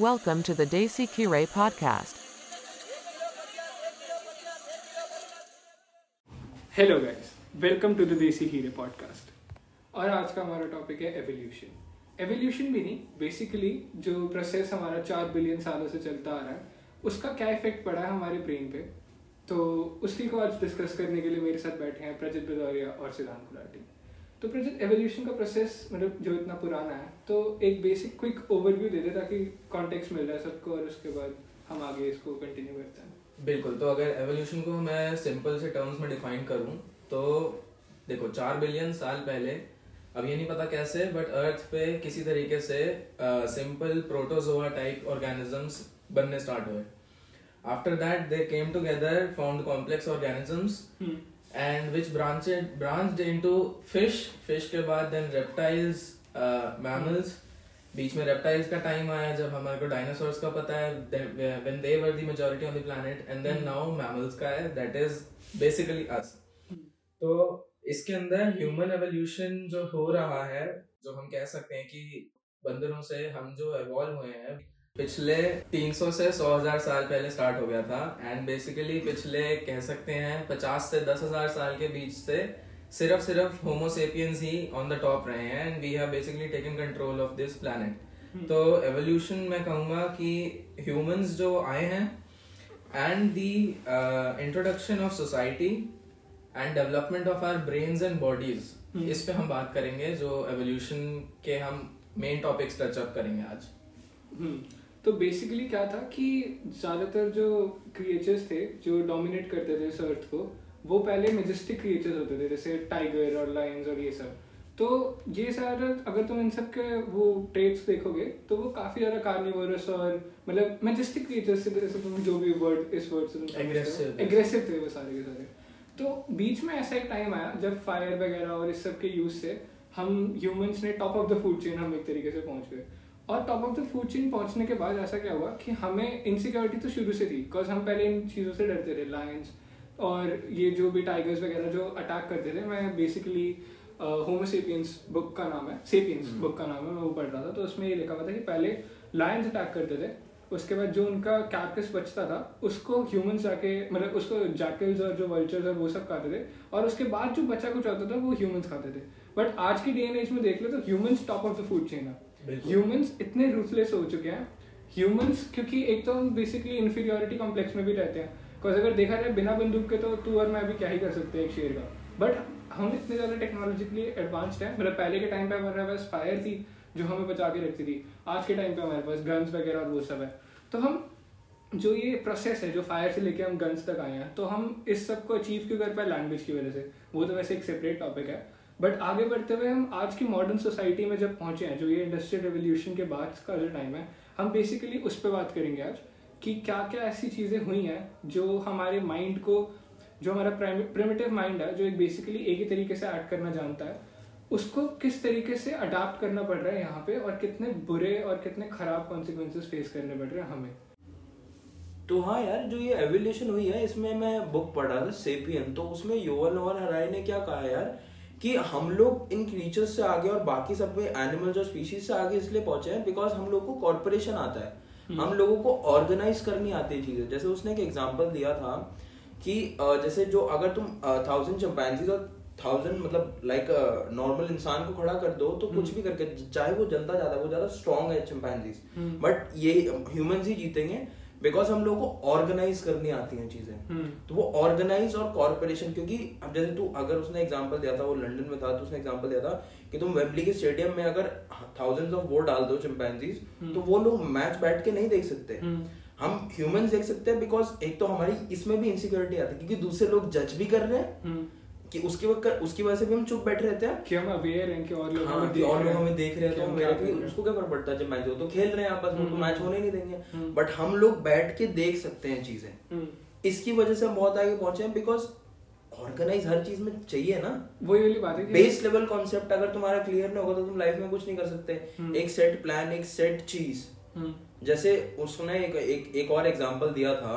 Welcome to the Desi Kire podcast. Hello guys welcome to the Desi Kire podcast और आज का हमारा topic है एवोल्यूशन एवोल्यूशन भी नहीं बेसिकली जो प्रोसेस हमारा चार बिलियन सालों से चलता आ रहा है, उसका क्या इफ़ेक्ट पड़ा है हमारे ब्रेन पे? तो उसी को आज डिस्कस करने के लिए मेरे साथ बैठे हैं प्रजित भदौरिया और सिद्धांत गुलाटी तो प्रजित एवोल्यूशन का प्रोसेस मतलब जो इतना पुराना है तो एक बेसिक क्विक ओवरव्यू दे दे ताकि कॉन्टेक्स्ट मिल जाए सबको और उसके बाद हम आगे इसको कंटिन्यू करते हैं। बिल्कुल तो अगर एवोल्यूशन को मैं सिंपल से टर्म्स में डिफाइन करूँ तो देखो चार बिलियन साल पहले अब ये नहीं पता कैसे बट अर्थ पे किसी तरीके से सिंपल प्रोटोजोआ टाइप ऑर्गेनिजम्स बनने स्टार्ट हुए। After that they came together found complex organisms and which branched branched into fish fish के बाद देन रेप्टाइल्स मैमल्स बीच में रेप्टाइल्स का टाइम आया जब हमारे को डायनासोर्स का पता है when they were the majority on the planet and then now mammals का है दैट इज़ बेसिकली अस तो इसके अंदर ह्यूमन एवोल्यूशन जो हो रहा है, जो हम कह सकते हैं कि बंदरों से हम जो इवॉल्व हुए हैं पिछले 300 से 100,000 साल पहले स्टार्ट हो गया था एंड बेसिकली पिछले कह सकते हैं 50 से 10,000 साल के बीच से सिर्फ़ सिर्फ़ होमोसेपियंस ही ऑन द टॉप रहे हैं and we have basically taken control of this planet तो एवोल्यूशन मैं कहूँगा कि ह्यूमंस जो आए हैं and the introduction of society and development of our brains and bodies इस पे हम बात करेंगे जो एवोल्यूशन के हम मेन टॉपिक्स टचअप करेंगे आज। हम्म, तो बेसिकली क्या था कि ज़्यादातर जो क्रिएचर्स थे जो डोमिनेट करते थे इस अर्थ को वो पहले मेजेस्टिक क्रिएचर्स होते थे जैसे टाइगर और लायंस और ये सब। तो ये सारा अगर तुम इन सब के वो ट्रेड्स देखोगे तो वो काफ़ी ज़्यादा कार्निवोरस और मतलब मेजेस्टिक क्रिएचर्स से जैसे तुम जो भी वर्ड इस वर्ड से Aggressive. एग्रेसिव थे वो सारे के सारे। तो बीच में ऐसा एक टाइम आया जब फायर वगैरह और इस सब के यूज़ से हम ह्यूमंस ने top of the food chain हम एक तरीके से पहुँच गए। और top of the food chain पहुँचने के बाद ऐसा क्या हुआ कि हमें इनसिक्योरिटी तो शुरू से थी बिकॉज़ हम पहले इन चीज़ों से डरते थे लायंस और ये जो भी टाइगर्स वगैरह जो अटैक करते थे मैं बेसिकली होमोसेपियंस बुक का नाम है सेपियंस बुक का नाम है मैं वो पढ़ रहा था तो उसमें ये लिखा हुआ था कि पहले लायंस अटैक करते थे उसके बाद जो उनका कैप्कस बचता था उसको ह्यूमंस जाके मतलब उसको जैकल्स और जो वल्चर्स और वो सब खाते थे और उसके बाद जो बचा कुछ होता था वो ह्यूमंस खाते थे बट आज की डे एंड एज में देख लो तो humans top of the food chain है। ह्यूमंस इतने रूथलेस हो चुके हैं। ह्यूमंस क्योंकि एक तो हम बेसिकली इन्फीरियोरिटी कॉम्प्लेक्स में भी रहते हैं। बिकॉज़ अगर देखा जाए, बिना बंदूक के तो तू और मैं भी क्या ही कर सकते हैं एक शेर का। बट हम इतने ज़्यादा टेक्नोलॉजिकली एडवांस्ड हैं। मतलब पहले के टाइम पे हमारे पास फायर थी, जो हमें बचा के रखती थी। आज के टाइम पे हमारे पास गन्स वगैरह और वो सब है। तो हम, जो ये प्रोसेस है, जो फायर से लेके हम गन्स तक आए हैं तो हम इस सबको अचीव क्यों कर पाए? लैंग्वेज की वजह से। वो तो वैसे एक सेपरेट टॉपिक है। बट आगे बढ़ते हुए हम आज की मॉडर्न सोसाइटी में जब पहुँचे हैं, जो ये इंडस्ट्रियल रेवोल्यूशन के बाद का जो टाइम है, हम बेसिकली उस पर बात करेंगे आज कि क्या क्या ऐसी चीज़ें हुई हैं जो हमारे माइंड को, जो हमारा प्रिमिटिव माइंड है, जो एक बेसिकली एक ही तरीके से एक्ट करना जानता है, उसको किस तरीके से अडाप्ट करना पड़ रहा है यहाँ पे और कितने बुरे और कितने खराब कॉन्सिक्वेंसेस फेस करने पड़ रहे हैं हमें। तो हाँ यार, जो ये एवोल्यूशन हुई है, इसमें मैं बुक पढ़ था सेपियन तो उसमें योवल नोवर हराई ने क्या कहा यार? कि हम लोग इन क्रीचर्स से आगे और बाकी सब एनिमल्स और स्पीशीज से आगे इसलिए पहुँचे हैं बिकॉज़ हम लोग को कॉर्पोरेशन आता है। हम लोगों को ऑर्गेनाइज करनी आती है चीज़ें। जैसे उसने एक एग्ज़ाम्पल दिया था कि जैसे जो अगर तुम थाउज़ेंड चंपैंजीज और थाउज़ेंड मतलब लाइक नॉर्मल इंसान को खड़ा कर दो तो कुछ भी करके चाहे वो जनता ज़्यादा वो ज़्यादा स्ट्रांग है चिंपैंजीज बट ये ह्यूमन ही जीतेंगे। बिकॉज़ हम लोगों को ऑर्गेनाइज करनी आती हैं चीज़ें। तो वो ऑर्गेनाइज और कॉर्पोरेशन क्योंकि अब जैसे तू अगर उसने एग्जांपल दिया था वो लंदन में था तो उसने एग्जांपल दिया था कि तुम वेम्बली के स्टेडियम में अगर थाउजेंड्स ऑफ़ वोट डाल दो चिंपैंजीज तो वो लोग मैच बैठ के नहीं देख सकते। हम ह्यूमंस देख सकते हैं बिकॉज़ एक तो हमारी इसमें भी इनसिक्योरिटी आती है क्योंकि दूसरे लोग जज भी कर रहे हैं। कि उसकी वक्त उसकी वजह से भी हम चुप बैठे रहते हैं। कि हम अवेयर हैं कि और लोग हाँ, हमें कि और लोग हमें देख रहे हैं तो हम कह रहे हैं। उसको क्या फ़र्क पड़ता है जब मैच हो? तो खेल रहे हैं आपस में तो हम्म, मैच होने नहीं देंगे। हम्म। बट हम लोग बैठ के देख सकते हैं चीज़ें। हम्म। इसकी वजह से हम बहुत आगे पहुँचे हैं बिकॉज़ ऑर्गेनाइज हर चीज़ में चाहिए ना। वही वाली बात है बेस लेवल कॉन्सेप्ट अगर तुम्हारा क्लियर नहीं होगा तो तुम लाइफ में कुछ नहीं कर सकते। एक सेट प्लान एक सेट चीज़ जैसे उसने एक एक, एक और एग्जांपल दिया था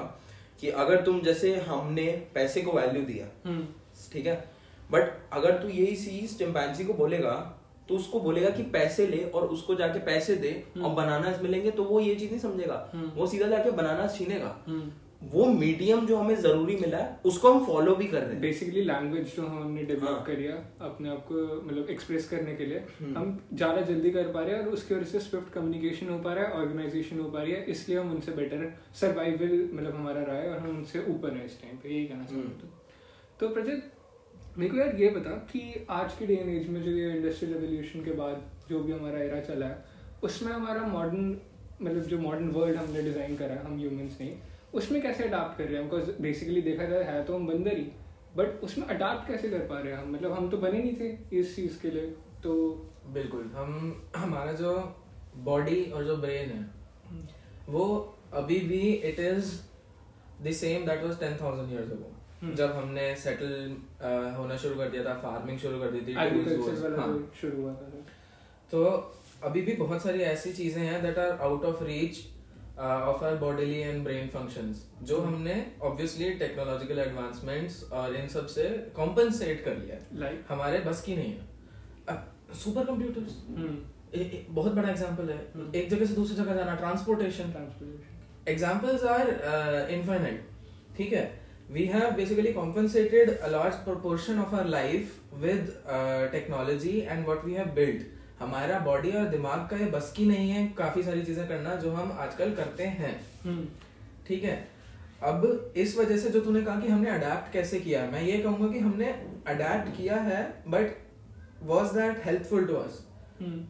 कि अगर तुम जैसे हमने पैसे को वैल्यू दिया। ठीक है बट अगर तू यही चीज़ चिंपैंजी को बोलेगा तो उसको बोलेगा कि पैसे ले और उसको जाके पैसे दे हम्म। और बनाना मिलेंगे तो वो ये चीज़ नहीं समझेगा वो सीधा जाके बनाना छीनेगा हम्म। वो मीडियम जो हमें ज़रूरी मिला है उसको हम फॉलो भी कर रहे हैं बेसिकली लैंग्वेज जो हमने डेवलप हाँ। करी है अपने आप को मतलब एक्सप्रेस करने के लिए हम्म। हम ज़्यादा जल्दी कर पा रहे हैं और उसकी वजह से स्विफ्ट कम्युनिकेशन हो पा रहा है ऑर्गेनाइजेशन हो पा रही है इसलिए हम उनसे बेटर सर्वाइवल मतलब हमारा रहा है और हम उनसे ऊपर है इस टाइम पे यही कहना हम्म। चाहता हूँ तो प्रजत मेरे को यार ये बता कि आज के डे एंड एज में जो ये इंडस्ट्रियल रेवोल्यूशन के बाद जो भी हमारा एरा चला है उसमें हमारा मॉडर्न मतलब जो मॉडर्न वर्ल्ड हमने डिज़ाइन करा है हम ह्यूमंस ने उसमें कैसे अडाप्ट कर रहे हैं? बिकॉज़ बेसिकली देखा जाए है तो हम बंदर ही बट उसमें अडाप्ट कैसे कर पा रहे हैं हम? मतलब हम तो बने नहीं थे इस चीज़ के लिए तो बिल्कुल हम हमारा जो बॉडी और जो ब्रेन है वो अभी भी it is the same that was 10000 years ago hmm. जब हमने सेटल होना शुरू कर दिया था फ़ार्मिंग शुरू कर दी थी हाँ। शुरू हुआ था। तो अभी भी बहुत सारी ऐसी चीज़ें हैं that are out of reach of our bodily and brain functions जो हम्म। हमने ऑब्वियसली टेक्नोलॉजिकल एडवांसमेंट्स और इन सबसे कॉम्पनसेट कर लिया है। लाइक हमारे बस की नहीं है। Super computers hmm. बहुत बड़ा एग्जांपल है। हम्म। एक जगह से दूसरी जगह जाना transportation transportation examples are uh, ठीक है? We have basically compensated a large proportion of our life with uh, technology and what we have built. हमारा बॉडी और दिमाग का ये बस की नहीं है काफ़ी सारी चीज़ें करना जो हम आजकल करते हैं। हम्म। ठीक है? अब इस वजह से जो तूने कहा कि हमने अडेप्ट कैसे किया मैं ये कहूँगा कि हमने अडेप्ट किया है but was that helpful to us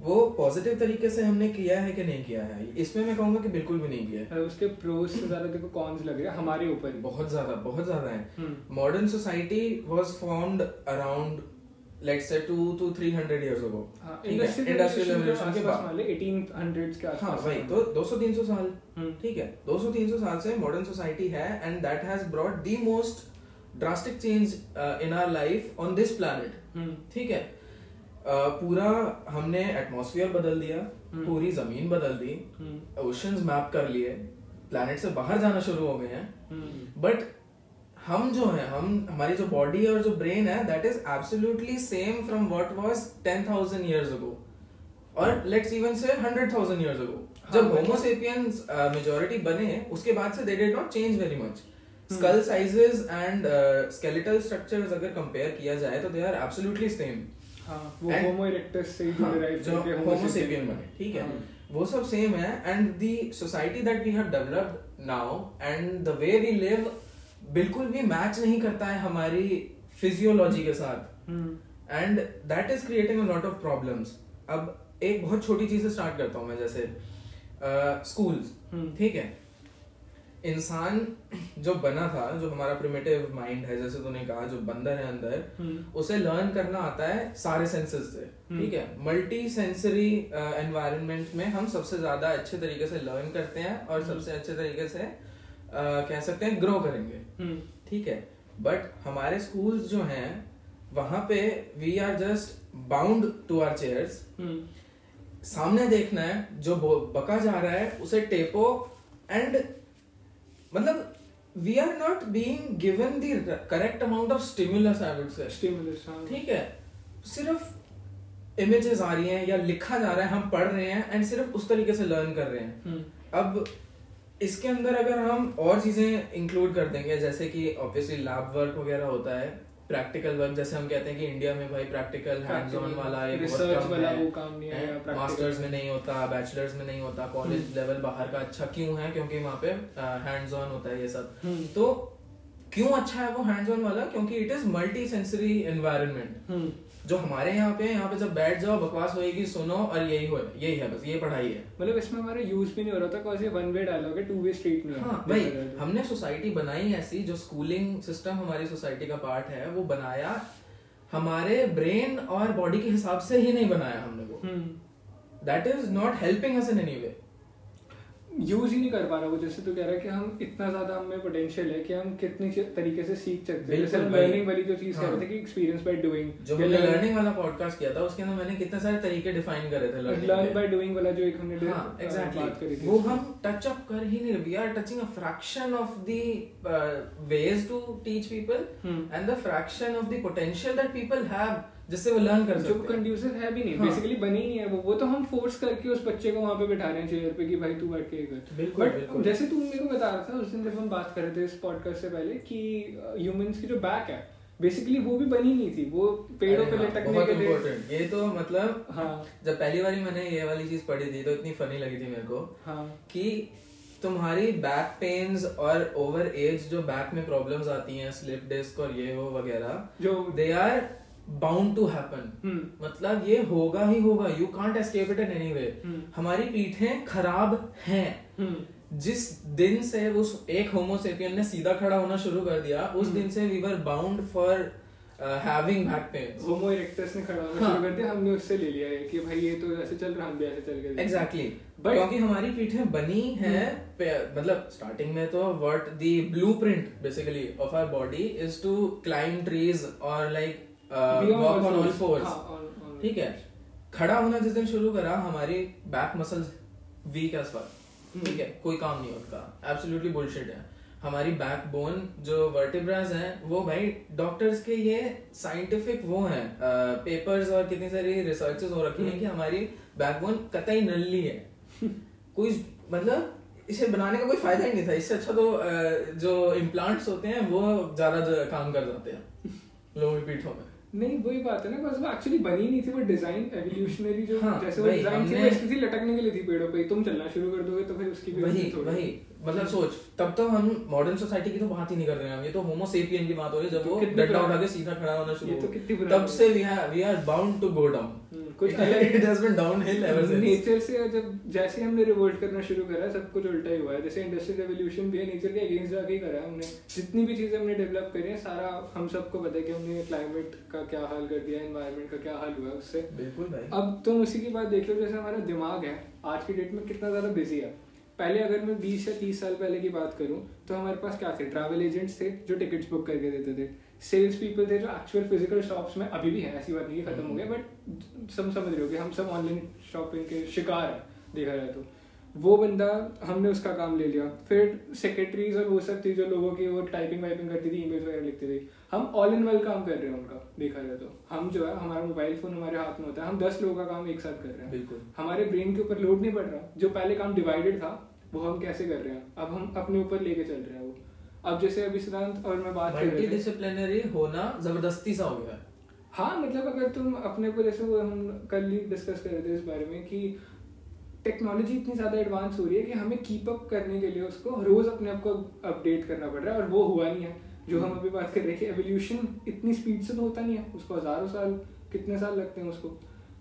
वो पॉजिटिव तरीके से हमने किया है कि नहीं किया है? इसमें मैं कहूँगा कि बिल्कुल भी नहीं किया है। उसके प्रोज से ज़्यादा देखो कॉन्स लग रहे हैं? हमारे ऊपर बहुत ज़्यादा बहुत ज़्यादा है। हम्म। Modern society was formed around let's से 2 टू 300 इयर्स अगो हाँ इंडस्ट्रियल रेवोल्यूशन के बाद। वाले 1800s के आसपास। हाँ वही तो 200 300 साल। हम्म। ठीक है 200 300 साल से मॉडर्न सोसाइटी है and that has brought the most drastic change in our life on this planet hmm. ठीक है? पूरा हमने एटमॉस्फेयर बदल दिया हम्म। पूरी ज़मीन बदल दी हम्म। ओशंस मैप कर लिए प्लैनेट से बाहर जाना शुरू हो गए हैं। हम्म। बट हम जो है हम हमारी जो बॉडी और जो ब्रेन है that is absolutely same from what was 10000 years ago और लेट्स इवन से 100000 इयर्स अगो हाँ, जब मतलब- मेजोरिटी बने उसके बाद से they did not change very much hmm. Skull sizes and skeletal structures अगर कंपेयर किया जाए तो दे आर एब्सोल्युटली सेम वो होमो इरेक्टस से ही हाँ, डिराइव करके होमो सेपियन बने ठीक है। वो सब सेम है and the society that we have developed now and the way we live बिल्कुल भी मैच नहीं करता है हमारी फिजियोलॉजी के साथ। And that is creating a lot of problems अब एक बहुत छोटी चीज़ से स्टार्ट करता हूँ मैं जैसे स्कूल्स हम्म। ठीक है? इंसान जो बना था जो हमारा प्रिमिटिव माइंड है जैसे तूने कहा जो बंदर है अंदर हम्म। उसे लर्न करना आता है सारे सेंसेस से हम्म। ठीक है? मल्टी सेंसरी एनवायरनमेंट में हम सबसे ज़्यादा अच्छे तरीके से लर्न करते हैं हम्म। और सबसे अच्छे तरीके से uh, कह सकते हैं ग्रो करेंगे हम्म। ठीक है? बट हमारे स्कूल्स जो हैं वहाँ पे we are just bound to our chairs hmm. सामने देखना है जो बका जा रहा है उसे टेपो एंड मतलब we are not being given the correct amount of stimulus I would say stimulus ठीक है? सिर्फ़ इमेजेस आ रही हैं या लिखा जा रहा है हम पढ़ रहे हैं एंड सिर्फ़ उस तरीके से लर्न कर रहे हैं। hmm. अब इसके अंदर अगर हम और चीज़ें इंक्लूड कर देंगे जैसे कि ऑब्वियसली लैब वर्क वगैरह होता है प्रैक्टिकल वर्क जैसे हम कहते हैं कि इंडिया में भाई प्रैक्टिकल हैंड्स ऑन वाला ये बहुत कम वाला है। वो काम नहीं है, मास्टर्स में नहीं होता बैचलर्स में नहीं होता कॉलेज लेवल बाहर का अच्छा क्यों है? क्योंकि वहाँ पे हैंड्स ऑन होता है ये सब। हम्म। तो क्यों अच्छा है वो हैंड्स ऑन वाला? क्योंकि it is multi sensory environment hmm. जो हमारे यहाँ पे यहाँ पे जब बैठ जाओ बकवास होएगी सुनो और यही हो यही है बस ये पढ़ाई है। मतलब इसमें हमारा यूज़ भी नहीं हो रहा था बिकॉज़ ये वन वे डायलॉग है टू वे स्ट्रीट नहीं हाँ भाई हमने सोसाइटी बनाई ऐसी जो स्कूलिंग सिस्टम हमारी सोसाइटी का पार्ट है वो बनाया हमारे ब्रेन और बॉडी के हिसाब से ही नहीं बनाया हमने वो। That is not helping us in any way use ही नहीं कर पा रहा वो जैसे तू कह रहा है कि हम इतना ज़्यादा हमें पोटेंशियल है कि हम कितनी तरीके से सीख सकते हैं। जैसे लर्निंग वाली जो चीज़ कह हाँ। रहे थे कि एक्सपीरियंस बाय डूइंग जो हमने लर्निंग वाला पॉडकास्ट किया था उसके अंदर मैंने कितने सारे तरीके डिफाइन करे थे लर्न बाय डूइंग वाला जो एक हमने डे- हाँ अ, बात करी थी। वो हम टच अप कर ही नहीं we are touching a fraction of the ways to teach people. And the fraction of the potential that people have जिससे वो लर्न कर जो सकते हैं। कंड्यूसिव है भी नहीं हाँ। बेसिकली बनी ही नहीं है वो। वो तो हम फोर्स करके उस बच्चे को वहाँ पे बैठा रहे हैं चेयर पे कि भाई तू बैठ के कर। बिल्कुल, बट बिल्कुल। जैसे तू मेरे को बता रहा था उस दिन जब हम बात कर रहे थे इस पॉडकास्ट से पहले कि ह्यूमंस की जो बैक है बेसिकली वो भी बनी नहीं थी। वो पेड़ों पे हाँ, लटकने के लिए ये तो मतलब हाँ। जब पहली बार मैंने ये वाली चीज़ पढ़ी थी तो इतनी फनी लगी थी मेरे को हाँ। कि तुम्हारी बैक पेन्स और ओवर एज जो बैक में प्रॉब्लम्स आती हैं स्लिप डिस्क और ये वो वगैरह जो they are bound to happen मतलब ये होगा ही होगा. You can't escape it in any way. हमारी पीठें खराब हैं. हम्म जिस दिन से उस एक होमोसेपियन ने सीधा खड़ा होना शुरू कर दिया उस हम्म। दिन से we were bound for having back pains homo erectus ने खड़ा होना हाँ। शुरू कर दिया. हमने उससे ले लिया है कि भाई ये तो ऐसे चल रहा हम भी ऐसे चल हैं। एग्जैक्टली But- क्योंकि हमारी पीठें बनी हैं पे- मतलब स्टार्टिंग में तो what the blueprint basically of our body is to climb trees और like walk on all fours हाँ, ठीक है। खड़ा होना जिस दिन शुरू करा हमारी back muscles weak as fuck. ठीक है? कोई काम नहीं उसका एब्सोल्युटली बुलशिट है। हमारी बैक बोन जो वर्टिब्रास हैं वो भाई डॉक्टर्स के ये साइंटिफिक वो हैं। पेपर्स और कितनी सारी रिसर्चेस हो रखी हैं कि हमारी बैकबोन कतई नल्ली है। कोई मतलब इसे बनाने का कोई फ़ायदा ही नहीं था। इससे अच्छा तो जो इम्प्लांट्स होते हैं वो ज़्यादा काम कर जाते हैं। की पीठों में। नहीं वही बात है ना बस वो एक्चुअली बनी नहीं थी वो डिज़ाइन एवोल्यूशनरी जो हाँ, जैसे वो डिज़ाइन थी वैसे थी लटकने के लिए थी पेड़ों पे तुम चलना शुरू कर दोगे तो फिर उसकी भी वही वही। मतलब सोच तब तो हम मॉडर्न सोसाइटी की तो बात ही नहीं कर रहे हैं ये तो होमो सेपियन की बात हो रही है जब तो वो डंडा उठा के सीधा खड़ा होना शुरू तो तब से we are we are bound to go down कुछ it has been downhill ever since nature से जब जैसे हमने रिवोल्ट करना शुरू करा सब कुछ उल्टा ही हुआ है। जैसे इंडस्ट्रियल रेवोल्यूशन भी है नेचर के अगेंस्ट जाके ही करा है हमने। जितनी भी चीज़ें हमने डेवलप करी है सारा हम सबको पता है कि हमने क्लाइमेट का क्या हाल कर दिया एनवायरनमेंट का क्या हाल हुआ है उससे। बिल्कुल भाई। अब तुम उसी की बात देख लो जैसे हमारा दिमाग है आज की डेट में कितना ज़्यादा बिज़ी है। पहले अगर मैं 20 या 30 साल पहले की बात करूँ तो हमारे पास क्या थे? ट्रैवल एजेंट्स थे जो टिकट्स बुक करके देते थे। सेल्स पीपल थे जो एक्चुअल फ़िज़िकल शॉप्स में अभी भी है ऐसी बात नहीं है खत्म हो गया बट सब समझ रहे हो कि हम सब ऑनलाइन शॉपिंग के शिकार हैं देखा जाए तो। वो बंदा हमने उसका काम ले लिया। फिर सेक्रेटरीज और वो सब थी जो लोगों की वो टाइपिंग वाइपिंग करती थी ईमेल्स वगैरह लिखती थी। हम ऑल इन वन काम कर रहे हैं उनका देखा जाए तो। हम जो है हमारा मोबाइल फ़ोन हमारे हाथ में होता है हम दस लोगों का काम एक साथ कर रहे हैं। बिल्कुल। हमारे ब्रेन के ऊपर लोड नहीं पड़ रहा। जो पहले काम डिवाइडेड था वो हम कैसे कर रहे हैं? अब हम अपने ऊपर लेके चल रहे हैं वो। अब जैसे अभी सिद्धांत और मैं बात कर रहे डिसिप्लिनरी होना ज़बरदस्ती सा हो गया हाँ मतलब अगर तुम अपने को जैसे वो हम कल ही डिस्कस कर रहे थे इस बारे में कि टेक्नोलॉजी इतनी ज़्यादा एडवांस हो रही है कि हमें कीप अप करने के लिए उसको रोज अपने आप को अपडेट करना पड़ रहा है और वो हुआ नहीं है। जो हम अभी बात कर रहे हैं कि एवोल्यूशन इतनी स्पीड से तो होता नहीं है उसको हज़ारों साल कितने साल लगते हैं उसको।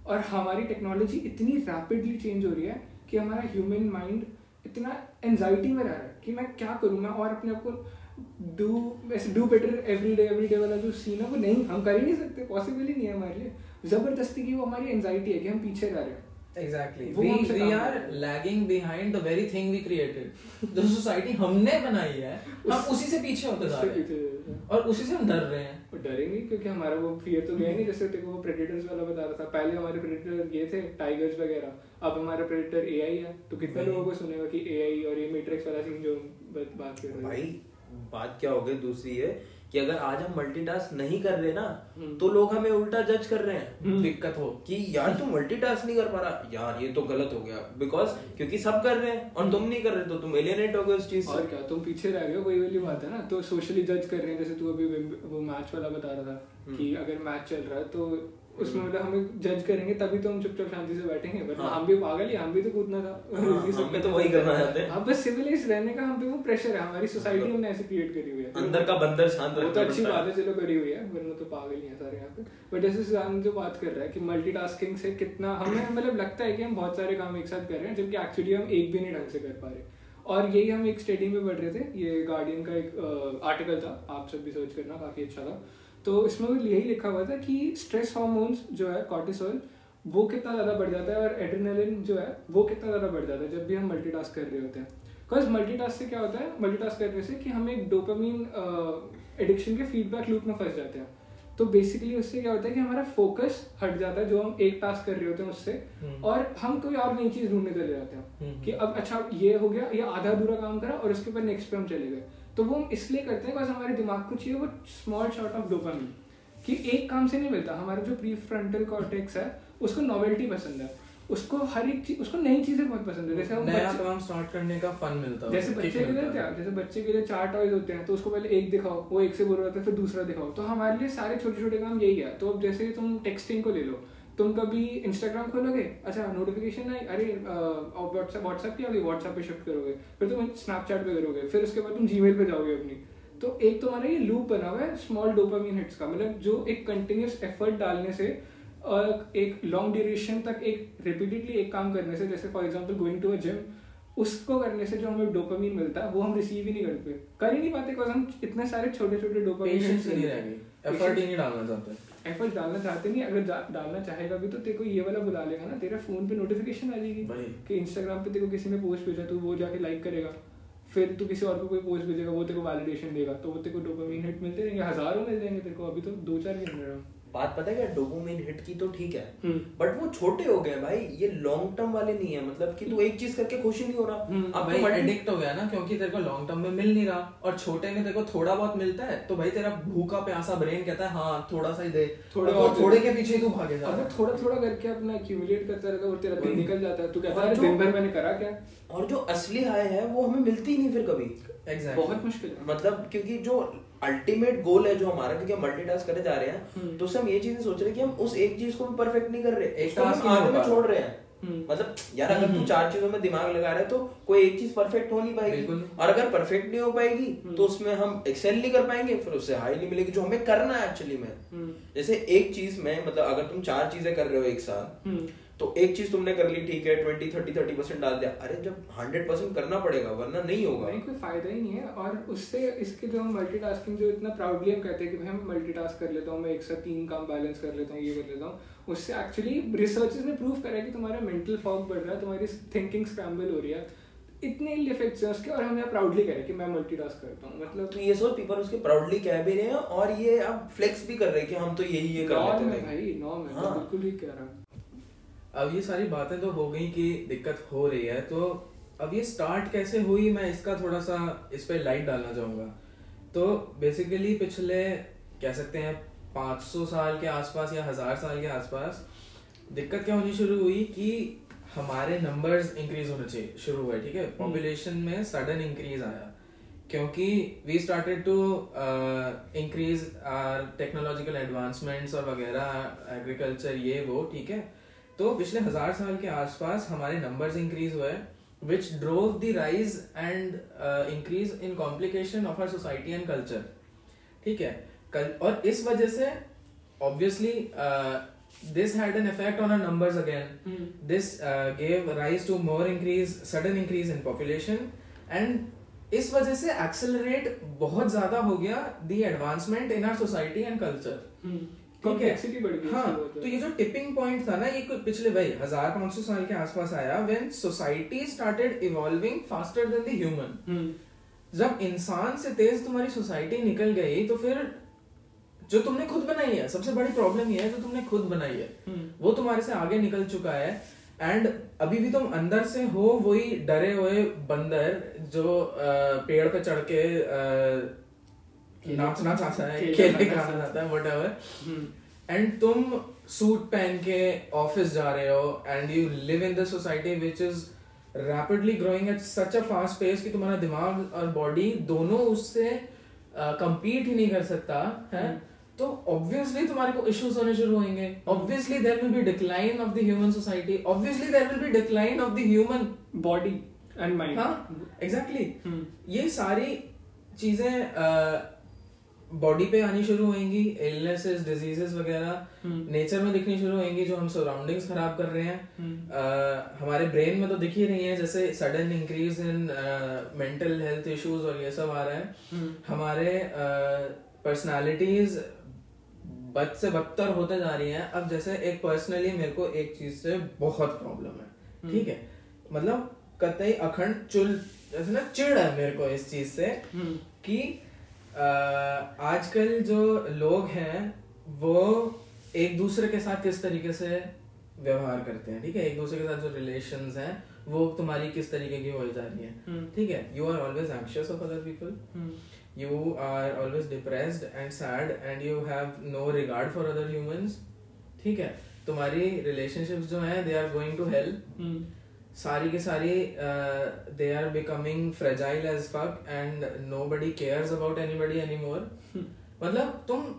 और हमारी टेक्नोलॉजी इतनी रैपिडली चेंज हो रही है कि हमारा ह्यूमन माइंड इतना एनजाइटी में रह रहा है कि मैं क्या करूँ? मैं और अपने आप को डू ऐसे do better every day every day वाला जो सीन है, वो नहीं, हम कर ही नहीं सकते पॉसिबल ही नहीं है हमारे लिए। ज़बरदस्ती की वो हमारी एनजाइटी है कि हम पीछे रह रहे हैं। एग्जैक्टली वो वी हमसे वी काम आर कर रहे हैं। Lagging behind the very thing we created जो सोसाइटी हमने बनाई है हम उसी से पीछे होते जा उससे रहे पीछे हैं रह रहे हैं। और उसी से हम डर रहे हैं। वो डरेंगे क्योंकि हमारा वो फियर तो गया नहीं। जैसे तेरे को वो प्रेडेटर्स वाला बता रहा था पहले हमारे प्रेडेटर ये थे टाइगर्स वगैरह। अब हमारा प्रेडेटर एआई है। तो कितने लोगों को सुनेगा कि एआई और ये मैट्रिक्स वाला सीन जो बात बात कर रहे हैं। भाई बात क्या हो गई दूसरी है? कि अगर आज हम मल्टीटास्क नहीं कर रहे ना हम्म। तो लोग हमें उल्टा जज कर रहे हैं। हम्म। दिक्कत हो। कि यार तुम मल्टीटास्क नहीं कर पा रहा। यार ये तो गलत हो गया। बिकॉज़ क्योंकि सब कर रहे हैं और तुम नहीं कर रहे तो तुम एलियनेट हो गए उस चीज़ और क्या तुम पीछे रह गए हो वही वाली बात है ना? तो सोशली जज कर रहे हैं जैसे तू अभी वो मैच वाला बता रहा था कि अगर मैच चल रहा है तो उसमें मतलब हमें जज करेंगे तभी तो हम चुपचाप शांति से बैठेंगे। बट हाँ। हम भी पागल ही हम भी तो कूदना था। हाँ, हम भी तो वही करना चाहते हैं। हाँ बस सिविलाइज रहने का हम पे वो प्रेशर है हमारी सोसाइटी हमने ऐसे क्रिएट करी हुई है। अंदर का बंदर शांत वो तो अच्छी बात है चलो करी हुई है वरना तो पागल ही है सारे यहाँ पे। बट जैसे सुजान जो बात कर रहा है कि मल्टीटास्किंग से कितना हमें मतलब लगता है कि हम बहुत सारे काम एक साथ कर रहे हैं जबकि एक्चुअली हम एक भी नहीं ढंग से कर पा रहे। और यही हम एक स्टडी में पढ़ रहे थे ये गार्डियन का एक आर्टिकल था आप सब भी सर्च करना काफ़ी अच्छा था। तो इसमें वो यही लिखा हुआ था कि स्ट्रेस हार्मोन्स जो है कॉर्टिसोल वो कितना ज़्यादा बढ़ जाता है और एड्रेनलिन जो है वो कितना ज़्यादा बढ़ जाता है जब भी हम मल्टीटास्क कर रहे होते हैं बिकॉज़ मल्टीटास्क से क्या होता है मल्टीटास्क करने से कि हम एक डोपामीन एडिक्शन के फीडबैक लूप में फंस जाते हैं तो बेसिकली उससे क्या होता है कि हमारा फोकस हट जाता है जो हम एक टास्क कर रहे होते हैं उससे हम्म। और हम कोई और नई चीज़ ढूँढने चले जाते हैं हम्म। कि अब अच्छा ये हो गया ये आधा अधूरा काम करा और उसके ऊपर नेक्स्ट पे हम चले गए तो वो हम इसलिए करते हैं बिकॉज़ हमारे दिमाग को चाहिए वो स्मॉल शॉट ऑफ़ डोपामीन कि एक काम से नहीं मिलता। हमारा जो प्री फ्रंटल कॉर्टेक्स है उसको नॉवेल्टी पसंद है। उसको हर एक चीज़ उसको नई चीज़ें बहुत पसंद है। जैसे हम नया काम स्टार्ट करने का फन मिलता है जैसे बच्चे के लिए क्या? जैसे बच्चे के लिए चार टॉयज होते हैं तो उसको पहले एक दिखाओ वो एक से बोर होता है फिर दूसरा दिखाओ। तो हमारे लिए सारे छोटे छोटे काम यही है। तो अब जैसे तुम टेक्सटिंग को ले लो तुम कभी इंस्टाग्राम खोलोगे? अच्छा नोटिफिकेशन आई, अरे व्हाट्सएप व्हाट्सएप की आ व्हाट्सएप पे शिफ्ट करोगे, फिर तुम स्नैपचैट पे करोगे, फिर उसके बाद तुम जीमेल पे जाओगे अपनी। तो एक तुम्हारा ये लूप बना हुआ है स्मॉल डोपामीन हिट्स का मतलब जो एक कंटिन्यूस एफर्ट डालने से और एक लॉन्ग ड्यूरेशन तक एक रिपीटेडली एक काम करने से, जैसे for example going to a gym उसको करने से जो हमें डोपामीन मिलता है वो हम रिसीव ही नहीं करते। कर ही नहीं पाते बिकॉज़ हम इतने सारे छोटे छोटे डोपामीन नहीं एफर्ट ही नहीं डालना चाहते। एफर्ट डालना चाहते नहीं अगर डालना चाहेगा भी तो तेरे को ये वाला बुला लेगा ना तेरे फ़ोन पे नोटिफिकेशन आ जाएगी। कि इंस्टाग्राम पे तेरे को किसी ने पोस्ट भेजा तो वो जाके लाइक करेगा। फिर तू किसी और को कोई पोस्ट भेजेगा वो तेरे को वैलिडेशन देगा तो वो तेरे को डोपामीन हिट मिलते रहेंगे हज़ारों मिल जाएँगे तेरे को अभी तो दो चार ही मिल रहा बात पता है क्या डोपामिन हिट की तो ठीक है हम्म। बट वो छोटे हो गए भाई ये लॉन्ग टर्म वाले नहीं है मतलब कि तू एक चीज़ करके खुश ही नहीं हो रहा हम्म, अब भाई तो एडिक्ट हो गया ना क्योंकि तेरे को लॉन्ग टर्म में मिल नहीं रहा और छोटे में तेरे को थोड़ा बहुत मिलता है तो भाई तेरा भूखा प्यासा ब्रेन कहता है हाँ थोड़ा सा ही दे थोड़ा। थोड़े के पीछे तू भागे जा है। थोड़ा थोड़ा करके अपना एक्यूमुलेट करता रहता है और तेरा दिन निकल जाता है तू कहता है दिन भर मैंने करा क्या और जो असली हाई है वो हमें मिलती ही नहीं फिर कभी Exactly. बहुत मुश्किल है मतलब क्योंकि जो अल्टीमेट गोल है जो हमारा क्योंकि हम मल्टीटास्क करे जा रहे हैं हम्म। तो उससे हम ये चीज़ें सोच रहे हैं कि हम उस एक चीज़ को भी परफेक्ट नहीं कर रहे एक नहीं आगे में छोड़ रहे हैं हम्म। मतलब यार अगर तू हम्म। चार चीज़ों में दिमाग लगा रहे तो कोई एक चीज़ परफेक्ट हो नहीं पाएगी और अगर परफेक्ट नहीं हो पाएगी। तो उसमें हम एक्सेल नहीं कर पाएँगे फिर उससे हाई नहीं मिलेगी जो हमें करना है एक्चुअली में। जैसे एक चीज़ में मतलब अगर तुम चार चीज़ें कर रहे हो एक साथ। तो एक चीज़ तुमने कर ली ठीक है ट्वेंटी थर्टी थर्टी परसेंट डाल दिया। अरे जब हंड्रेड परसेंट करना पड़ेगा वरना नहीं होगा। नहीं कोई फ़ायदा ही नहीं है। और उससे इसके जो हम मल्टीटास्किंग जो इतना प्राउडली हम कहते हैं कि भाई हम मल्टीटास्क कर लेता हूँ मैं एक साथ तीन काम बैलेंस कर लेता हूँ ये कर लेता हूँ उससे एक्चुअली रिसर्चेस ने प्रूव करा है कि तुम्हारा मेंटल फॉग बढ़ रहा है तुम्हारी थिंकिंग स्क्रैम्बल हो रही है। इतने इफेक्ट्स हैं उसके और हम यहाँ प्राउडली कह रहे हैं कि मैं मल्टीटास्क करता हूँ मतलब तो ये सोच पीपल उसके प्राउडली कह भी रहे हैं और ये अब फ्लेक्स भी कर रहे हैं कि हम तो यही ये कर लेते है। भाई नॉर्म है हाँ। बिल्कुल ही कह रहा हूँ। अब ये सारी बातें तो हो गई कि दिक्कत हो रही है तो अब ये स्टार्ट कैसे हुई मैं इसका थोड़ा सा इस पे लाइट डालना चाहूँगा। तो बेसिकली पिछले कह सकते हैं 500 साल के आसपास या हज़ार साल के आसपास दिक्कत क्या होनी शुरू हुई कि हमारे नंबर्स इंक्रीज होने चाहिए शुरू हुए ठीक है? पॉपुलेशन में सडन इंक्रीज आया क्योंकि we started to increase our technological advancements और वगैरह एग्रीकल्चर ये वो ठीक है? तो पिछले हज़ार साल के आसपास हमारे नंबर्स इंक्रीज हुए which drove the rise and increase in complication of our society and culture ठीक है? कल और इस वजह से obviously this had an effect on our numbers again. Hmm. this uh, gave rise to more increase sudden increase in population. And इस वजह से एक्सेलरेट बहुत ज़्यादा हो गया the advancement in our society and culture complexity बढ़ गई हाँ तो ये जो टिपिंग पॉइंट था ना ये कोई पिछले भाई हज़ार पाँच सौ साल के आसपास आया when society started evolving faster than the human जब इंसान से तेज तुम्हारी सोसाइटी निकल गई तो फिर जो तुमने खुद बनाई है सबसे बड़ी प्रॉब्लम ये है जो तुमने खुद बनाई है हम्म। वो तुम्हारे से आगे निकल चुका है। एंड अभी भी तुम अंदर से हो वही डरे हुए बंदर जो पेड़ पे चढ़ के अ, नाचना चाहता है खेलना खेलने चाहता खाना चाहता है वट हम्म एंड तुम सूट पहन के ऑफ़िस जा रहे हो and you live in the society which is rapidly growing at such a fast pace कि तुम्हारा दिमाग और बॉडी दोनों उससे compete ही नहीं कर सकता है? तो ऑब्वियसली तुम्हारे को इश्यूज़ होने शुरू होंगे। Obviously there will be decline of the human society obviously there will be decline of the human body and mind हाँ एग्जैक्टली। ये सारी चीज़ें बॉडी पे आनी शुरू होंगी इलनेसेस डिजीजेस वगैरह हम्म। नेचर में दिखनी शुरू होंगी जो हम सराउंडिंग्स खराब कर रहे हैं हम्म। अ, हमारे ब्रेन में तो दिख ही रही है जैसे sudden increase in mental health issues और ये सब आ रहा है हम्म। हमारे पर्सनालिटीज बद से बदतर होते जा रही हैं अब जैसे एक पर्सनली मेरे को एक चीज़ से बहुत प्रॉब्लम है ठीक है मतलब कतई अखंड चुल जैसे ना चिड़ है मेरे को इस चीज़ से हम्म। कि आजकल जो लोग हैं वो एक दूसरे के साथ किस तरीके से व्यवहार करते हैं ठीक है? एक दूसरे के साथ जो रिलेशंस हैं वो तुम्हारी किस तरीके की हो जा रही है हम्म। ठीक है? You are always anxious of other people you are always depressed and sad and you have no regard for other humans ठीक है? तुम्हारी रिलेशनशिप्स जो हैं they are going to hell. सारी के सारी uh, they are becoming fragile as fuck and nobody cares about anybody anymore. मतलब तुम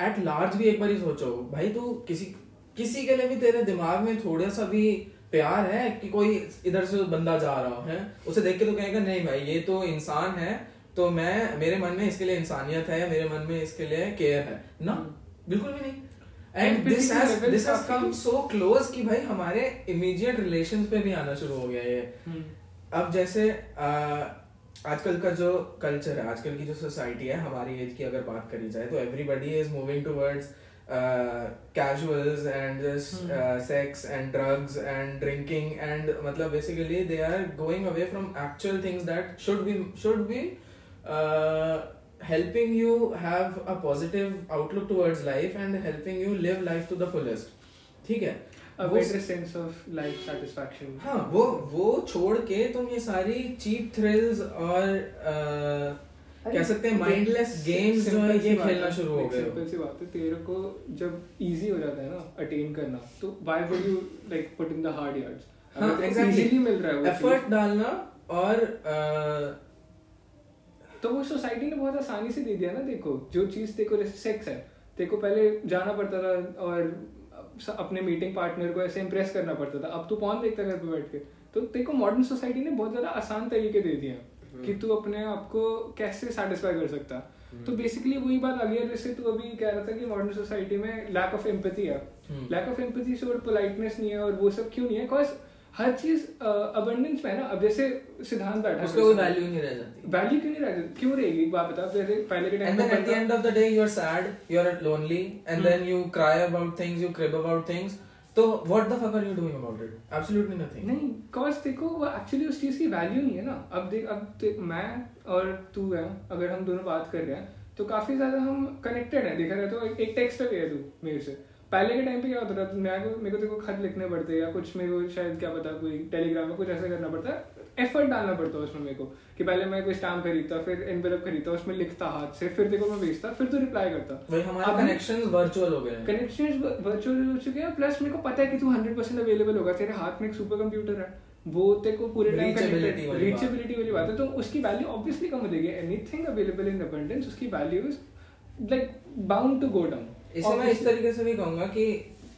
at large भी एक बार ही सोचो भाई तू किसी किसी के लिए भी तेरे दिमाग में थोड़ा सा भी प्यार है कि कोई इधर से बंदा जा रहा है उसे देख के तो कहेगा नहीं भाई ये तो इंसान है तो मैं मेरे मन में इसके लिए इंसानियत है मेरे मन में इसके लिए केयर है। ना? बिल्कुल भी नहीं। And this has this has come so close कि भाई हमारे इमीडिएट रिलेशंस पे भी आना शुरू हो गया ये। अब जैसे आ, आजकल का जो कल्चर है आजकल की जो सोसाइटी है हमारी एज की अगर बात करी जाए तो everybody is moving towards casuals and sex and drugs and drinking and मतलब basically they are going away from actual things that should be should be helping you have a positive outlook towards life and helping you live life to the fullest. ठीक है? A वो- better sense of life satisfaction. हाँ वो वो छोड़ के तुम ये सारी चीप थ्रिल्स और uh, कह सकते हैं माइंडलेस गेम्स जो है ये खेलना शुरू हो गए सिंपल सी बात है तेरे को जब इजी हो जाता है ना अटेन करना तो why would you like put in the hard yards हाँ एग्जैक्टली मिल रहा है एफर्ट डालना और uh, तो वो सोसाइटी ने बहुत आसानी से दे दिया ना देखो जो चीज़ देखो जैसे सेक्स है देखो पहले जाना पड़ता था और अपने मीटिंग पार्टनर को ऐसे इम्प्रेस करना पड़ता था। अब तू कौन देखता घर पे बैठ के? तो देखो मॉडर्न सोसाइटी ने बहुत ज़्यादा आसान तरीके दे दिए हैं कि तू अपने आप को कैसे सेटिस्फाई कर सकता। तो बेसिकली वही बात आ गई है जैसे तू अभी कह रहा था कि मॉडर्न सोसाइटी में लैक ऑफ़ एम्पैथी है। हम्म। लैक ऑफ़ एम्पैथी से और पोलाइटनेस नहीं है और वो सब क्यों नहीं है? बिकॉज़ हर चीज़ अबंडेंस में है ना अब जैसे सिद्धांत बैठा उसका कोई वैल्यू नहीं रह जाती वैल्यू क्यों नहीं रह जाती क्यों रहेगी एक बात बता जैसे पहले के time then at the end of the day, you're sad, you're lonely, and Hmm. then you cry about things, you crib about things. So what the fuck are you doing about it? Absolutely nothing. नहीं cause देखो वो actually उस चीज़ की value नहीं है ना अब देख अब देख, मैं और तू है अगर हम दोनों बात कर रहे हैं तो काफ़ी ज़्यादा हम कनेक्टेड है देखा जाए तो एक टेक्स्ट पे है तू मेरे से पहले के टाइम पे क्या होता था? मैं को मेरे को देखो खत लिखने पड़ते या कुछ मेरे को शायद क्या पता कोई टेलीग्राम में कुछ ऐसा करना पड़ता एफर्ट डालना पड़ता है उसमें मेरे को कि पहले मैं कोई स्टाम्प खरीदता फिर एनवेलप खरीदता उसमें लिखता हाथ से फिर देखो मैं भेजता फिर तो रिप्लाई करता। connections virtual हो गए कनेक्शन वर्चुअल हो चुके हैं प्लस मेरे को पता है कि तू 100% अवेलेबल होगा। तेरे हाथ में एक सुपर कंप्यूटर है। वो तेरे को पूरे टाइम। रीचेबिलिटी वाली बात। है। तो उसकी वैल्यू ऑब्वियसली कम हो जाएगी। एनीथिंग अवेलेबल इन अबंडेंस उसकी value is like bound to go down इसे मैं इस तरीके से भी कहूँगा कि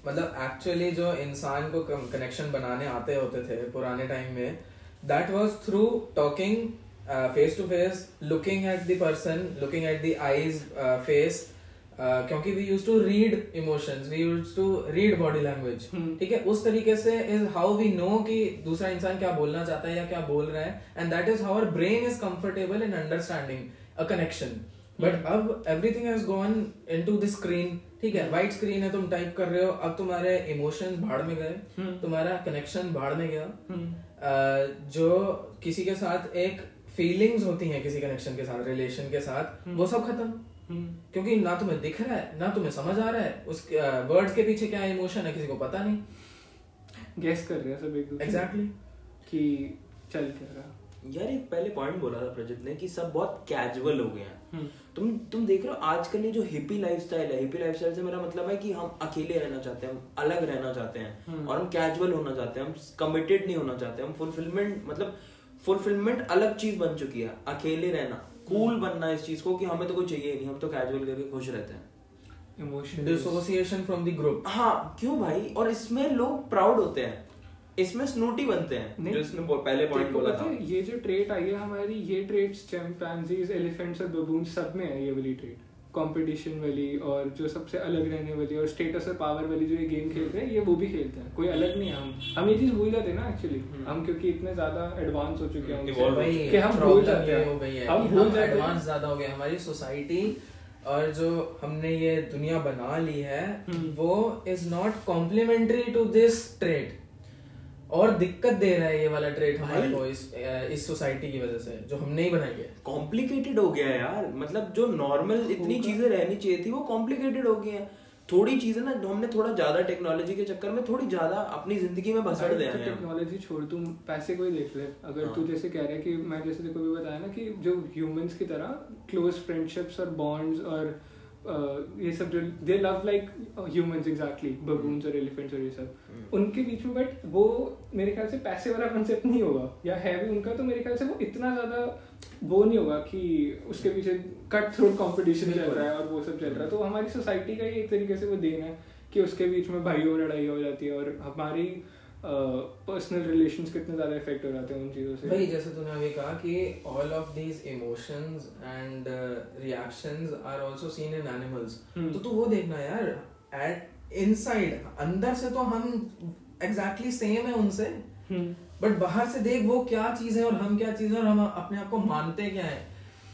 मतलब एक्चुअली जो इंसान को कनेक्शन बनाने आते होते थे पुराने टाइम में that was through talking face to face looking at the person looking at the eyes face क्योंकि we use to read emotions we use to read body language. ठीक है? उस तरीके से इज़ हाउ वी नो कि दूसरा इंसान क्या बोलना चाहता है या क्या बोल रहा है and that is how our brain is comfortable in understanding a connection but अब everything has gone into the screen ठीक है व्हाइट स्क्रीन है तुम टाइप कर रहे हो। अब तुम्हारे इमोशंस भाड़ में गए। हम्म। तुम्हारा कनेक्शन भाड़ में गया। हम्म। जो किसी के साथ एक फीलिंग्स होती हैं किसी कनेक्शन के साथ रिलेशन के साथ हम्म। वो सब खत्म। क्योंकि ना तुम्हें दिख रहा है ना तुम्हें समझ आ रहा है। उस वर्ड्स के पीछे क्या इमोशन है किसी को पता नहीं। गेस कर रहे हैं सब एक दूसरे। एग्जैक्टली कि चल क्या रहा। यार एक पहले पॉइंट बोला था प्रजित ने कि सब बहुत कैजुअल हो गए हैं। हम्म। तुम तुम देख रहे हो आजकल ये जो हिपी लाइफस्टाइल है हिपी लाइफस्टाइल से मेरा मतलब है कि हम अकेले रहना चाहते हैं हम अलग रहना चाहते हैं हम्म। और हम कैजुअल होना चाहते हैं हम कमिटेड नहीं होना चाहते हम फुलफिलमेंट मतलब फुलफिलमेंट अलग चीज़ बन चुकी है अकेले रहना कूल बनना इस चीज़ को कि हमें तो कुछ चाहिए नहीं हम तो कैजुअल करके खुश रहते हैं। Emotion dissociation from the group हाँ क्यों भाई? और इसमें लोग प्राउड होते हैं। इसमें स्नूटी बनते हैं। नहीं। जो इसने पहले पॉइंट बोला था। ये जो ट्रेट आई है हमारी ये ट्रेट्स चैंपियंजीज एलिफेंट्स और बबून सब में है ये वाली ट्रेट कंपटीशन वाली और जो सबसे अलग रहने वाली और स्टेटस और पावर वाली जो ये गेम खेलते हैं ये वो भी खेलते हैं। कोई अलग नहीं है हम। हम ये चीज़ भूल जाते हैं ना एक्चुअली हम क्योंकि इतने ज़्यादा एडवांस हो चुके हैं कि हम भूल जाते है। हम भूल जाते हैं। एडवांस ज़्यादा हो गए हमारी सोसाइटी और जो हमने ये दुनिया बना ली है हम्म। वो is not complementary to this trade और दिक्कत दे रहा है ये वाला ट्रेड हमारे को इस इस सोसाइटी की वजह से जो हमने ही बनाई है। कॉम्प्लिकेटेड हो गया है यार। मतलब जो नॉर्मल इतनी चीज़ें रहनी चाहिए थी वो कॉम्प्लिकेटेड हो गई हैं। थोड़ी चीज़ें ना हमने थोड़ा ज़्यादा टेक्नोलॉजी के चक्कर में थोड़ी ज़्यादा अपनी ज़िंदगी में भसड़ दे आए हैं। टेक्नोलॉजी छोड़ तुम पैसे को ही देख ले। अगर हाँ। तू जैसे कह रहा है कि मैं जैसे देखो भी बताया ना कि जो ह्यूमंस की तरह क्लोज फ्रेंडशिप्स और बॉन्ड्स और ये सब जो they love like humans exactly baboons और एलिफेंट्स और ये सब. हम्म। उनके बीच में बट वो मेरे ख्याल से पैसे वाला कंसेप्ट नहीं होगा. या है भी उनका तो मेरे ख्याल से वो इतना ज़्यादा वो नहीं होगा कि उसके पीछे कट थ्रोट कॉम्पिटिशन चल रहा है और वो सब चल रहा है. तो हमारी सोसाइटी का ही एक तरीके से वो देन है कि उसके बीच में भाइयों लड़ाई हो जाती है और हमारी पर्सनल रिलेशंस कितने ज़्यादा इफ़ेक्ट हो जाते हैं उन चीज़ों से? भाई जैसे तूने अभी कहा कि all of these emotions and reactions are also seen in animals हम्म। तो तू वो देखना यार एट इनसाइड अंदर से तो हम एग्जैक्टली exactly सेम है उनसे। हम्म। बट बाहर से देख वो क्या चीज़ है और हम क्या चीज़ है और हम अपने आप को मानते क्या है।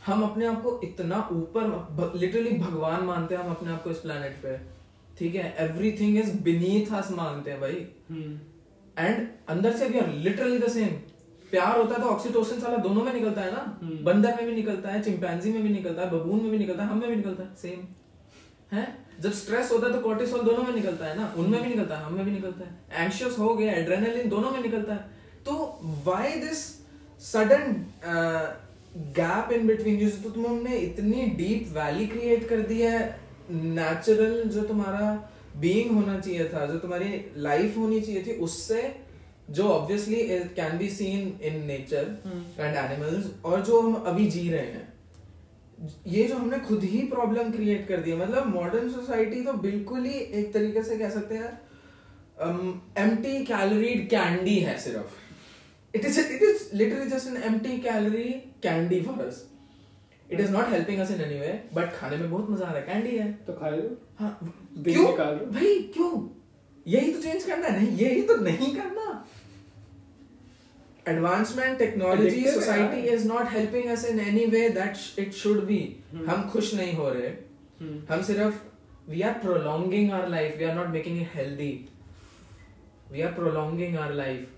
हम अपने आप को इतना ऊपर लिटरली भगवान मानते हैं हम अपने आप को इस प्लेनेट पे। ठीक है? एवरीथिंग इज़ बीनीथ अस मानते हैं भाई। हम्म। एंड अंदर से we are literally the same प्यार होता है तो ऑक्सीटोसिन साला दोनों में निकलता है ना? हम्म। बंदर में भी निकलता है चिंपैंजी में भी निकलता है बबून में भी निकलता है हम में भी निकलता है सेम है? जब स्ट्रेस होता है तो कोर्टिसोल दोनों में निकलता है ना? उनमें भी निकलता है हम में भी निकलता है. एंशियस हो गया एड्रेनलिन दोनों में निकलता है. तो why this sudden gap in between तो तुमने इतनी डीप वैली क्रिएट कर दी है नेचुरल जो तुम्हारा बीइंग होना चाहिए था जो तुम्हारी लाइफ होनी चाहिए थी उससे जो obviously can be seen in nature and animals और जो हम अभी जी रहे हैं। ये जो हमने खुद ही प्रॉब्लम क्रिएट कर दिया मतलब मॉडर्न सोसाइटी तो बिल्कुल ही एक तरीके से कह सकते हैं एम्प्टी कैलोरीड कैंडी है सिर्फ़। It is it is literally just an empty calorie candy for us it is not helping us in any way but खाने में बहुत मज़ा आ रहा है। कैंडी है। तो खा लो हाँ क्यों? भाई क्यों? यही तो चेंज करना है। नहीं यही तो नहीं करना। Advancement technology society is not helping us in any way that it should be. हम खुश नहीं हो रहे। हम्म। हम सिर्फ़ we are prolonging our life we are not making it healthy we are prolonging our life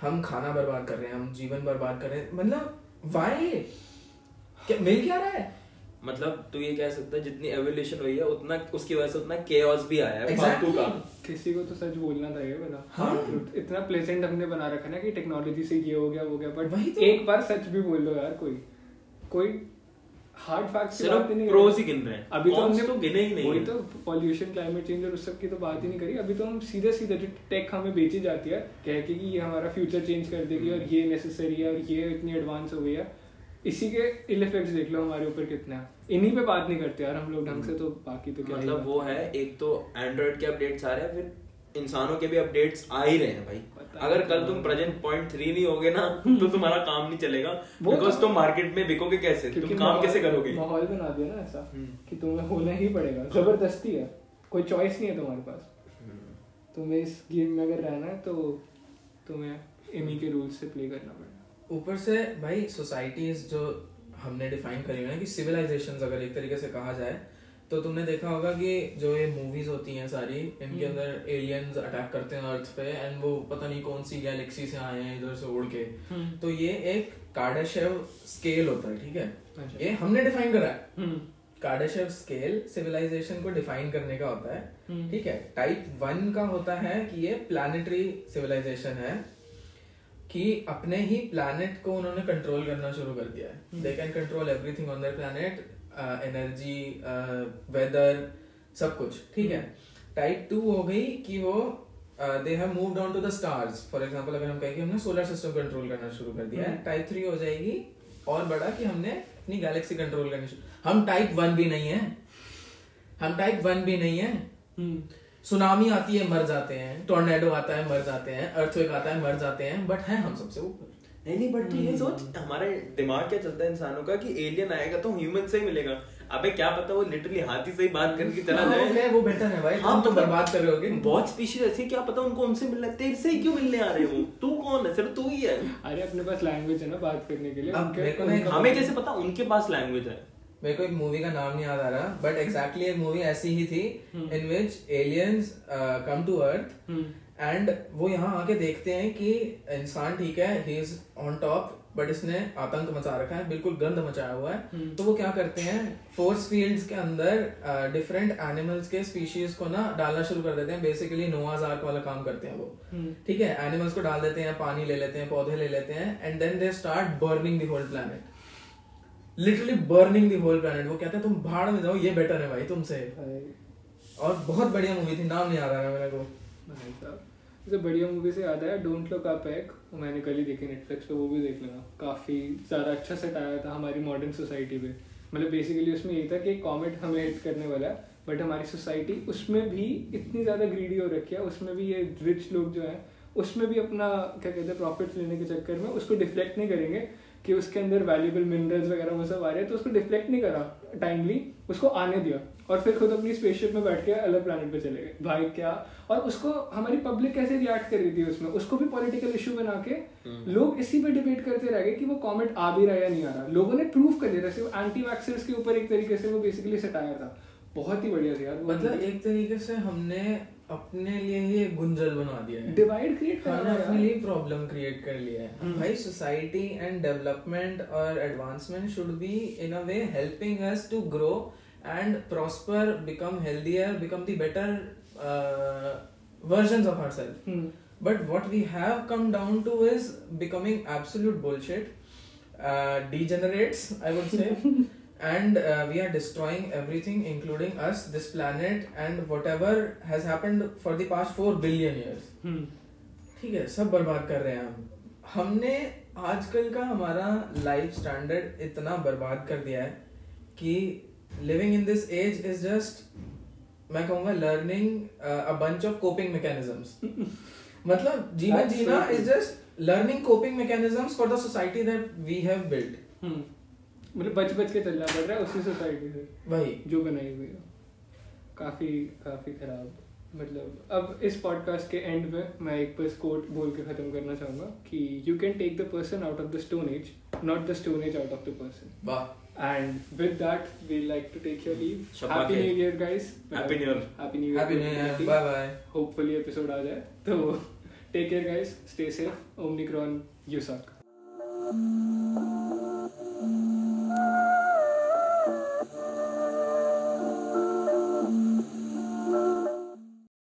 हम खाना बर्बाद कर रहे हैं। हम जीवन बर्बाद कर रहे हैं। मतलब वाई क्या मिल क्या रहा है? मतलब तू ये कह सकता है जितनी एवोल्यूशन हुई है उतना उसकी वजह से उतना केओस भी आया है Exactly. का किसी को तो सच बोलना था ये वाला हाँ। इतना प्लेजेंट हमने बना रखा ना कि टेक्नोलॉजी से ये हो गया वो गया बट तो। एक बार सच भी बोल दो यार कोई कोई हार्ड फैक्ट सिर्फ़ pros ही गिन रहे हैं। अभी तो हमने तो गिने ही नहीं वही तो पॉल्यूशन क्लाइमेट चेंज और उस सब की तो बात ही नहीं करी अभी तो हम सीधे सीधे जो टेक हमें बेची जाती है कह के कि ये हमारा फ्यूचर चेंज कर देगी और ये नेसेसरी है और ये इतनी एडवांस हो गई है इसी के इल इफेक्ट्स देख लो हमारे ऊपर कितने। इन्हीं पे बात नहीं करते यार हम लोग ढंग से तो बाकी तो क्या मतलब वो है एक तो एंड्रॉइड के अपडेट्स आ रहे हैं फिर इंसानों के भी अपडेट्स आ ही रहे हैं भाई। अगर कल तुम प्रेजेंट पॉइंट थ्री नहीं होगे ना तो तुम्हारा काम नहीं चलेगा। बिकॉज़ तो- तुम मार्केट में बिकोगे कैसे? तुम काम कैसे करोगे? माहौल बना दिया ना ऐसा हम्म। कि तुम्हें होना ही पड़ेगा। ज़बरदस्ती है। कोई चॉइस नहीं है तुम्हारे पास। हम्म। तुम्हें इस गेम में अगर रहना है तो तुम्हें इन्हीं के रूल्स से प्ले करना पड़ेगा। ऊपर से भाई सोसाइटीज जो हमने डिफाइन करी हुई है कि सिविलाइजेशंस अगर एक तरीके से कहा जाए तो तुमने देखा होगा कि जो ये मूवीज़ होती हैं सारी इनके हम्म। अंदर एलियंस अटैक करते हैं अर्थ पे एंड वो पता नहीं कौन सी गैलेक्सी से आए हैं इधर से उड़ के। तो ये एक कार्डाशेव स्केल होता है ठीक है? अच्छा। ये हमने डिफाइन करा है। हम्म। कार्डाशेव स्केल सिविलाइजेशन को डिफाइन करने का होता है हम्म। ठीक है? टाइप वन का होता है कि ये प्लानिटरी सिविलाइजेशन है। कि अपने ही प्लैनेट को उन्होंने कंट्रोल करना शुरू कर दिया है। They can control everything on their planet energy weather सब कुछ ठीक है? टाइप टू हो गई कि वो they have moved on to the stars for example अगर हम कहें कि हमने सोलर सिस्टम कंट्रोल करना शुरू कर दिया है हम्म। टाइप थ्री हो जाएगी और बड़ा कि हमने अपनी गैलेक्सी कंट्रोल करनी शुरू हम टाइप वन भी नहीं है। हम टाइप वन भी नहीं है। हम्म। सुनामी आती है मर जाते हैं टोर्नेडो आता है मर जाते हैं अर्थक्वेक आता है मर जाते हैं बट है हम सबसे ऊपर। नहीं नहीं बट। ये सोच हमारे दिमाग क्या चलता है इंसानों का कि एलियन आएगा तो ह्यूमन से ही मिलेगा। अबे क्या पता वो लिटरली हाथी से ही बात करके चला हाँ, जाए। okay, वो बेटर है भाई हाँ, तो मतलब बर्बाद कर रहे होगे। बहुत स्पीशीज ऐसी क्या पता उनको उनसे मिलना है। तेरे से ही क्यों मिलने आ रहे हो? तू कौन है? सिर्फ़ तू ही है। अरे अपने पास लैंग्वेज है ना बात करने के लिए। हमें कैसे पता? उनके पास लैंग्वेज है। मेरे को एक मूवी का नाम नहीं याद आ रहा बट एग्जैक्टली एक मूवी ऐसी ही थी in which aliens come to earth hmm. And वो यहाँ आके देखते हैं कि इंसान ठीक है ही इज़ ऑन टॉप बट इसने आतंक मचा रखा है बिल्कुल गंद मचाया हुआ है। तो वो क्या करते हैं फोर्स फील्ड्स के अंदर डिफरेंट एनिमल्स के स्पीशीज को ना डालना शुरू कर देते हैं बेसिकली नोआज आर्क वाला काम करते हैं वो। ठीक है एनिमल्स को डाल देते हैं पानी ले लेते हैं पौधे ले लेते हैं and then they start burning the whole planet literally burning the whole planet वो कहते हैं तुम भाड़ में जाओ ये बेटर है भाई तुमसे। और बहुत बढ़िया मूवी थी नाम नहीं आ रहा है मेरे को। जैसे बढ़िया मूवी से याद आया डोंट लुक अप एक वो मैंने कल ही देखी नेटफ्लिक्स पे वो भी देख लेना काफ़ी ज़्यादा अच्छा सेट आया था हमारी मॉडर्न सोसाइटी पे। मतलब बेसिकली उसमें यही था कि कॉमेट हमें हेल्प करने वाला है बट हमारी सोसाइटी उसमें भी इतनी ज़्यादा ग्रीडी हो रखी है उसमें भी ये रिच लोग जो हैं उसमें भी अपना क्या कहते हैं प्रॉफिट लेने के चक्कर में उसको डिफ्लेक्ट नहीं करेंगे। कि उसके अंदर वैल्यूबल मिनरल्स वगैरह वो सब आ रहे हैं तो उसको डिफ्लेक्ट नहीं करा टाइमली उसको आने दिया और फिर खुद अपनी स्पेसशिप में बैठ के अलग प्लानट पे चले गए। भाई क्या? और उसको हमारी पब्लिक कैसे रिएक्ट कर रही थी उसमें? उसको भी पॉलिटिकल इशू बना के लोग इसी पे डिबेट करते रह गए कि वो कमेंट आ भी रहा है या नहीं आ रहा। लोगों ने प्रूव कर दिया जैसे एंटी वैक्सर्स के ऊपर एक तरीके से वो बेसिकली सटाया था। बहुत ही बढ़िया था यार मतलब एक तरीके से हमने अपने लिए ही एक गुंजल बना दिया है। डिवाइड क्रिएट हमने करना अपने लिए प्रॉब्लम क्रिएट कर लिया है। हम्म। भाई सोसाइटी एंड डेवलपमेंट और advancement should be in a way helping us to grow and prosper become healthier become the better versions of ourselves. Hmm, but what we have come down to is becoming absolute bullshit uh, degenerates i would say. and uh, we are destroying everything including us this planet and whatever has happened for the past 4 billion years. हम्म, ठीक है सब बर्बाद कर रहे हैं हम। हमने आजकल का हमारा लाइफ स्टैंडर्ड इतना बर्बाद कर दिया है कि living in this age is just मैं कहूँगा learning a bunch of coping mechanisms मतलब जीवन जीना. Is just learning coping mechanisms for the society that we have built. मतलब बच बच के चलना पड़ रहा है उसी सोसाइटी से। वही। जो बनाई हुई है। काफ़ी काफ़ी खराब। मतलब अब इस पॉडकास्ट के एंड में मैं एक बस कोट बोल के खत्म करना चाहूँगा कि you can take the person out of the stone age not the stone age out of the person वाह। And with that we like to take your leave happy. New Year guys Happy New Year. Happy new happy New Year bye bye hopefully episode आ जाए। तो take care guys stay safe Omicron you suck